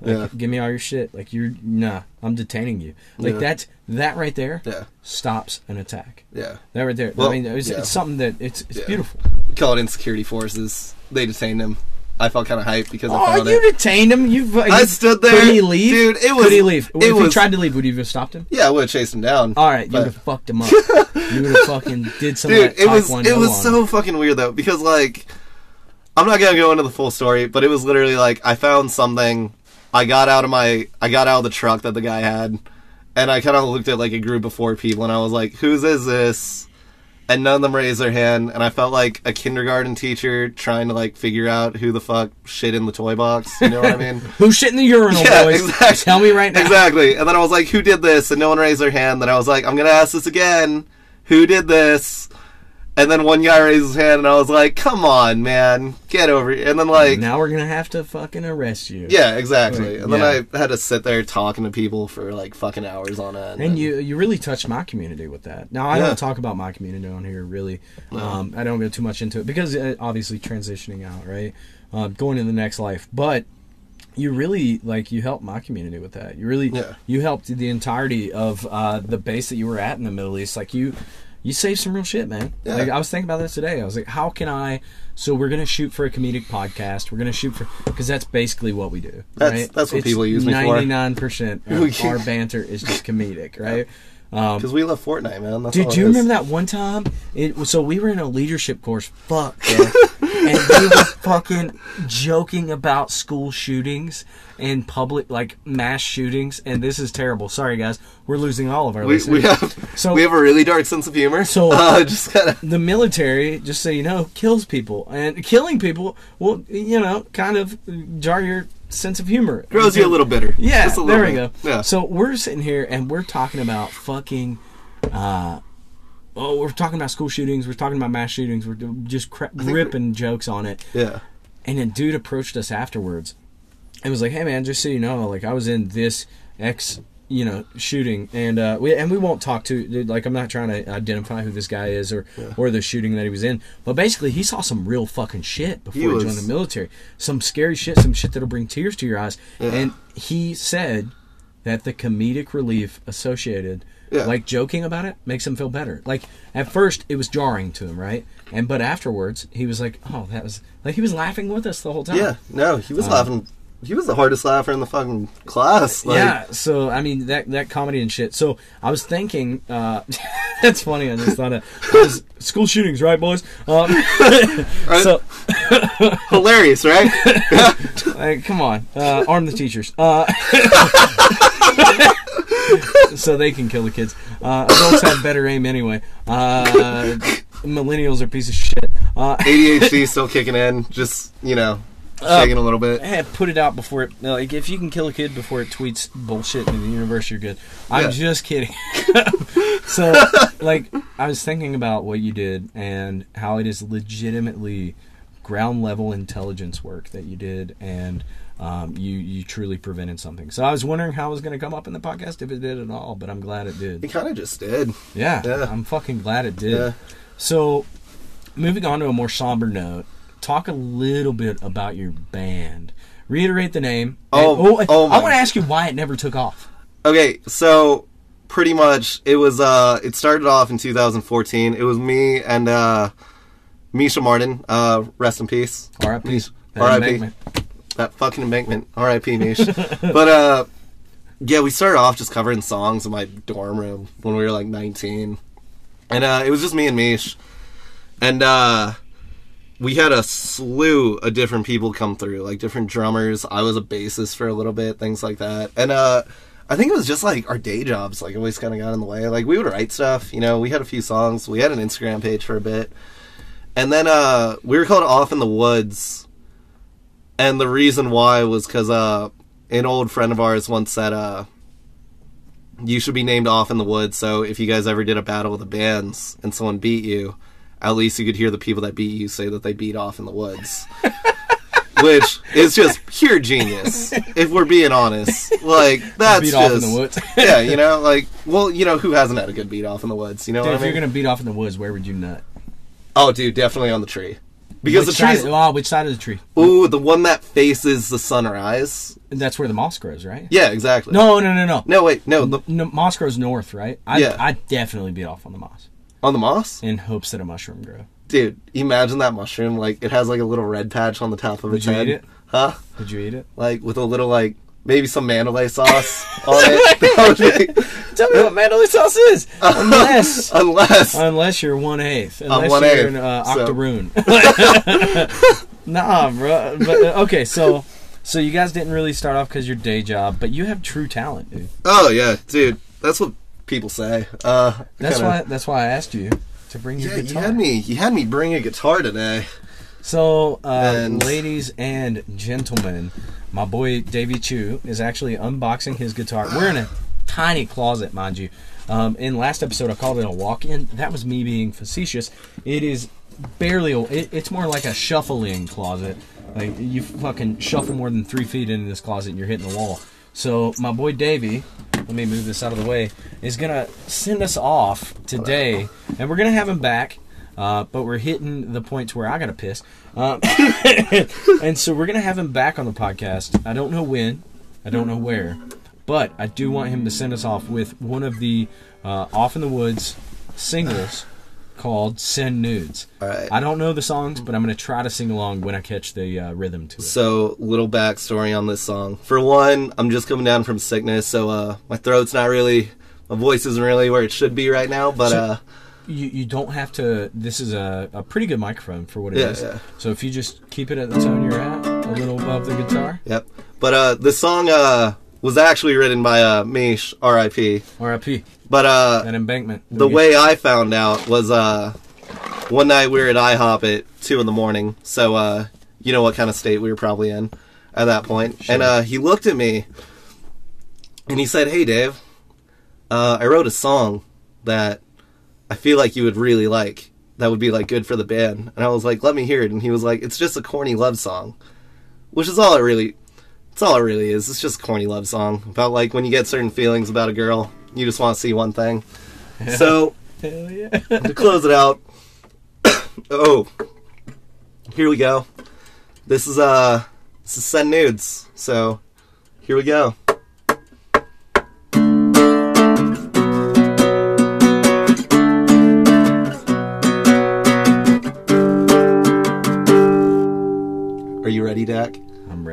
Like,
Yeah.
give me all your shit. Like you're nah, I'm detaining you. Like
Yeah.
that's that right there
Yeah,
stops an attack.
yeah.
That right there.
Well,
I mean, it's,
yeah.
it's something that it's it's beautiful.
We call it insecurity forces. They detained him. I felt kind of hyped because I
Oh,
found
you
it.
detained him. You.
I stood there,
Could he leave,
dude. It was.
Could he leave?
It
if
was.
he tried to leave, would you have stopped him?
yeah, I would have chased him down.
All right, you would have fucked him up. you would have fucking did some
dude it was it was so
him.
fucking weird though because like i'm not gonna go into the full story but it was literally like i found something i got out of my i got out of the truck that the guy had and i kind of looked at like a group of four people and i was like whose is this and none of them raised their hand and i felt like a kindergarten teacher trying to like figure out who the fuck shit in the toy box you know what i mean
Who's shit in the urinal,
Yeah,
boys?
exactly.
Tell me right now.
Exactly. And then I was like, who did this? And no one raised their hand. Then I was like, I'm going to ask this again. Who did this? And then one guy raised his hand, and I was like, come on, man. Get over it. And then, like,
now we're gonna have to fucking arrest you.
yeah, exactly. And then
Yeah.
I had to sit there talking to people for, like, fucking hours on end.
And you you really touched my community with that. Now I
Yeah.
don't talk about my community on here really. Um, I don't go too much into it because uh, obviously transitioning out, right, uh, going to the next life. But you really like you helped my community with that. You really
Yeah.
you helped the entirety of uh, the base that you were at in the Middle East. Like you you saved some real shit, man.
Yeah.
Like I was thinking about this today. I was like, how can I? So we're gonna shoot for a comedic podcast. We're gonna shoot for because that's basically what we do.
That's-
right?
that's what
It's
people use me for.
Ninety nine percent of our banter is just comedic, right? Um,
Because we love Fortnite, man. That's
Dude,
all
do you remember that one time? It so we were in a leadership course. Fuck, bro. And we were fucking joking about school shootings and public like mass shootings. And this is terrible. Sorry, guys, we're losing all of our
We,
listeners.
we have
So-
we have a really dark sense of humor.
So-
uh, just kind of
the military, just so you know, kills people, and killing people will, you know, kind of jar your sense of humor.
grows you a little bitter.
Yeah,
a
there we
little
go.
Yeah.
So we're sitting here and we're talking about fucking. Uh, oh, we're talking about school shootings. We're talking about mass shootings. We're just cra- ripping jokes on it.
yeah.
And a dude approached us afterwards and was like, "Hey, man, just so you know, like I was in this X." You know, shooting, and uh, we and we won't talk to like I'm not trying to identify who this guy is or or the shooting that he was in, but basically he saw some real fucking shit before he,
was-
joined the military, some scary shit, some shit that'll bring tears to your eyes, and he said that the comedic relief associated
Yeah.
like joking about it makes him feel better like at first it was jarring to him right and but afterwards he was like oh that was like he was laughing with us the whole time
Yeah. No, he was
Um,
laughing he was the hardest laugher in the fucking class. Like,
yeah, so I mean that that comedy and shit. So I was thinking, uh, that's funny. I just thought of school shootings, right, boys? Um,
Right.
So,
hilarious, right?
like, come on, uh, arm the teachers, uh, so they can kill the kids. Uh, adults have better aim anyway. Uh, millennials are piece of shit. Uh,
ADHD still kicking in, just you know, shaking a little bit.
Eh, put it out before it. Like, if you can kill a kid before it tweets bullshit into the universe, you're good. I'm
Yeah.
just kidding. so, like, I was thinking about what you did and how it is legitimately ground level intelligence work that you did, and um, you you truly prevented something. So I was wondering how it was going to come up in the podcast if it did at all, but I'm glad it did.
It kind of just did.
Yeah,
Yeah.
I'm fucking glad it did.
Yeah.
So, moving on to a more somber note, talk a little bit about your band. Reiterate the name.
Oh,
And-
oh
I want to ask you why it never took off.
Okay, so pretty much it was uh it started off in 2014. It was me and uh Misha Martin, uh rest in peace.
R.I.P.
R.I.P. That fucking embankment. R.I.P. Misha. but uh yeah, we started off just covering songs in my dorm room when we were like 19. And uh it was just me and Mish. And uh we had a slew of different people come through, like different drummers. I was a bassist for a little bit, things like that. And uh I think it was just like our day jobs, like always kind of got in the way. Like we would write stuff, you know. We had a few songs. We had an Instagram page for a bit, and then uh we were called Off in the Woods. And the reason why was because uh an old friend of ours once said uh you should be named Off in the Woods. So if you guys ever did a battle with the bands and someone beat you, at least you could hear the people that beat you say that they beat off in the woods. Which is just pure genius, if we're being honest. Like that's
Beat
just
off in the woods.
yeah, you know, like well, you know, who hasn't had a good beat off in the woods? You know
Dude, if
I mean?
you're gonna beat off in the woods, where would you nut?
Oh, dude, definitely on the tree because
which
the tree's
Side, oh, which side of the tree?
ooh the one that faces the sunrise.
That's where the moss grows, right?
Yeah, exactly.
No, no, no, no.
no, wait, no, the,
No, moss grows north, right? I,
Yeah.
I definitely beat off on the moss
on the moss,
in hopes that a mushroom grow.
dude. Imagine that mushroom, like it has like a little red patch on the top of
Would
its
you
head,
eat it?
huh?
Did you eat it?
Like with a little like maybe some mandalay sauce on it.
Tell me what mandolin sauce is, unless
unless
unless you're one eighth, unless
one
you're
eighth,
an uh,
so-
nah, bro. But uh, okay, so so you guys didn't really start off because your day job, but you have true talent, dude.
oh yeah, dude, that's what people say. Uh,
That's
kinda-
why that's why I asked you to bring your
Yeah, you had me. You had me bring a guitar today.
So, uh,
And-
ladies and gentlemen, my boy Davey Chu is actually unboxing his guitar. We're in a tiny closet, mind you. Um, in last episode, I called it a walk-in. That was me being facetious. It is barely. A, it, it's more like a shuffling closet. Like you fucking shuffle more than three feet into this closet, and you're hitting the wall. So my boy Davey, let me move this out of the way, is gonna send us off today, and we're gonna have him back. Uh, but we're hitting the points where I gotta piss, um, and so we're gonna have him back on the podcast. I don't know when, I don't know where, but I do want him to send us off with one of the uh, Off in the Woods singles called "Send Nudes."
All right.
I don't know the songs, but I'm gonna try to sing along when I catch the uh, rhythm to it.
So, little backstory on this song. For one, I'm just coming down from sickness, so uh, my throat's not really, my voice isn't really where it should be right now. But
So-
uh,
you, you don't have to. This is a, a pretty good microphone for what it is.
Yeah, yeah.
So if you just keep it at the tone you're at, a little above the guitar,
yep. But uh, this song uh, was actually written by uh, Mish, R.I.P.
R.I.P.
But uh,
That embankment.
the way I found out was uh, one night we were at IHOP at two in the morning. So uh, you know what kind of state we were probably in at that point.
Sure.
And uh, he looked at me and he said, "Hey, Dave, uh, I wrote a song that I feel like you would really like. That would be like good for the band." And I was like, "Let me hear it." And he was like, "It's just a corny love song," which is all it really. It's all it really is. It's just a corny love song about like when you get certain feelings about a girl, you just want to see one thing. So
Hell yeah.
to close it out. oh, here we go. This is uh, this is send nudes. So here we go.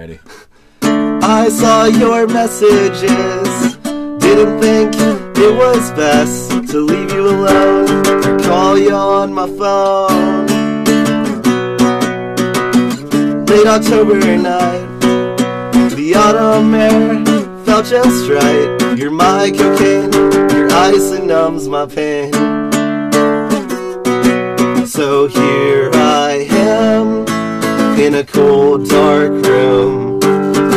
Are you ready, Dak?
I'm.
I saw your messages. Didn't think it was best to leave you alone or call you on my phone. Late October night, the autumn air felt just right. You're my cocaine, your ice and numbs my pain. So here I am in a cold, dark room,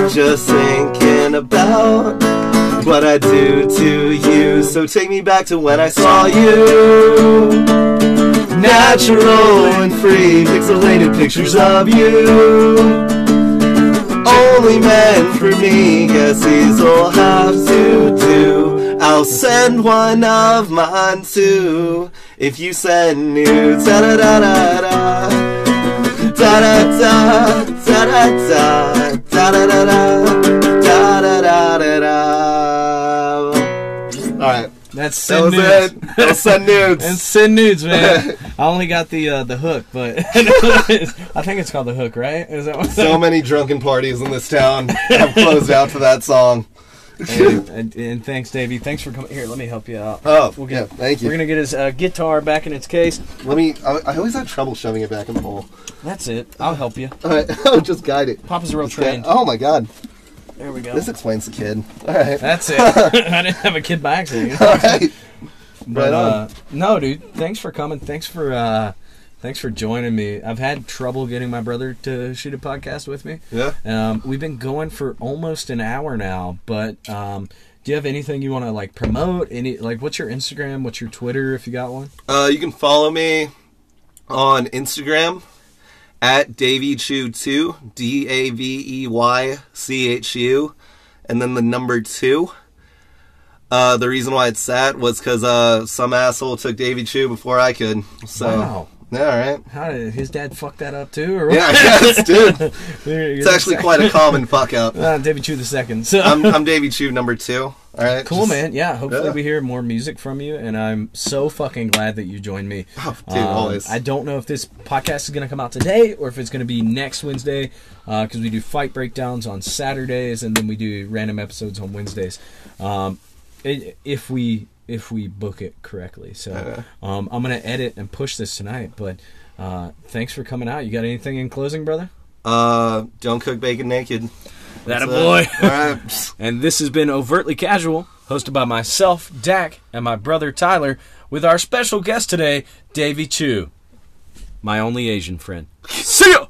just thinking about what I do to you. So take me back to when I saw you. Natural and free, pixelated pictures of you. Only meant for me, guess these will have to do. I'll send one of mine too. If you send nudes, da da da da da. Da da da, da da da, da da da da, da da da da da. Alright,
That's
that
send
was
nudes.
it. That was send nudes.
And send nudes, man. I only got the uh, the hook, but I think it's called the hook, right? Is that what?
so many drunken parties in this town have closed out to that song.
And, and, and thanks, Davey. Thanks for coming. Here, let me help you out.
Oh,
We'll
yeah,
get-
thank you.
We're gonna get his uh, guitar back in its case.
Let me. I, I always have trouble shoving it back in the hole.
That's it. I'll help you.
All right, just guide it.
Papa's a real
Yeah.
trained.
Oh my god,
There we go.
this explains the kid. All right,
That's it. I didn't have a kid by accident.
all right.
But
Right on.
uh, no, dude. Thanks for coming. Thanks for uh, thanks for joining me. I've had trouble getting my brother to shoot a podcast with me.
Yeah.
Um, we've been going for almost an hour now, but um, do you have anything you want to like promote? Any like what's your Instagram? What's your Twitter if you got one?
Uh, you can follow me on Instagram at DaveyChu2, D A V E Y C H U, and then the number two. Uh, the reason why it's that was because uh, some asshole took Davey Chu before I could. So,
Wow.
Yeah, all right.
How did his dad fuck that up too? Or what?
Yeah, yes, dude. It's actually quite a common fuck up.
Uh, David Chew the second. So
I'm, I'm Davey Chu number two. All right.
cool,
Just-
man. Yeah, hopefully
Yeah.
we hear more music from you, and I'm so fucking glad that you joined me.
Oh, dude,
Um,
always.
I don't know if this podcast is going to come out today or if it's going to be next Wednesday because we do fight breakdowns on Saturdays and then we do random episodes on Wednesdays. Um, if we if we book it correctly, so
Okay.
um, I'm going to edit and push this tonight. But uh, thanks for coming out. You got anything in closing, brother?
Uh, don't cook bacon naked.
That a boy.
it.
And this has been Overtly Casual, hosted by myself, Dak, and my brother Tyler, with our special guest today, Davey Chu, my only Asian friend. See ya!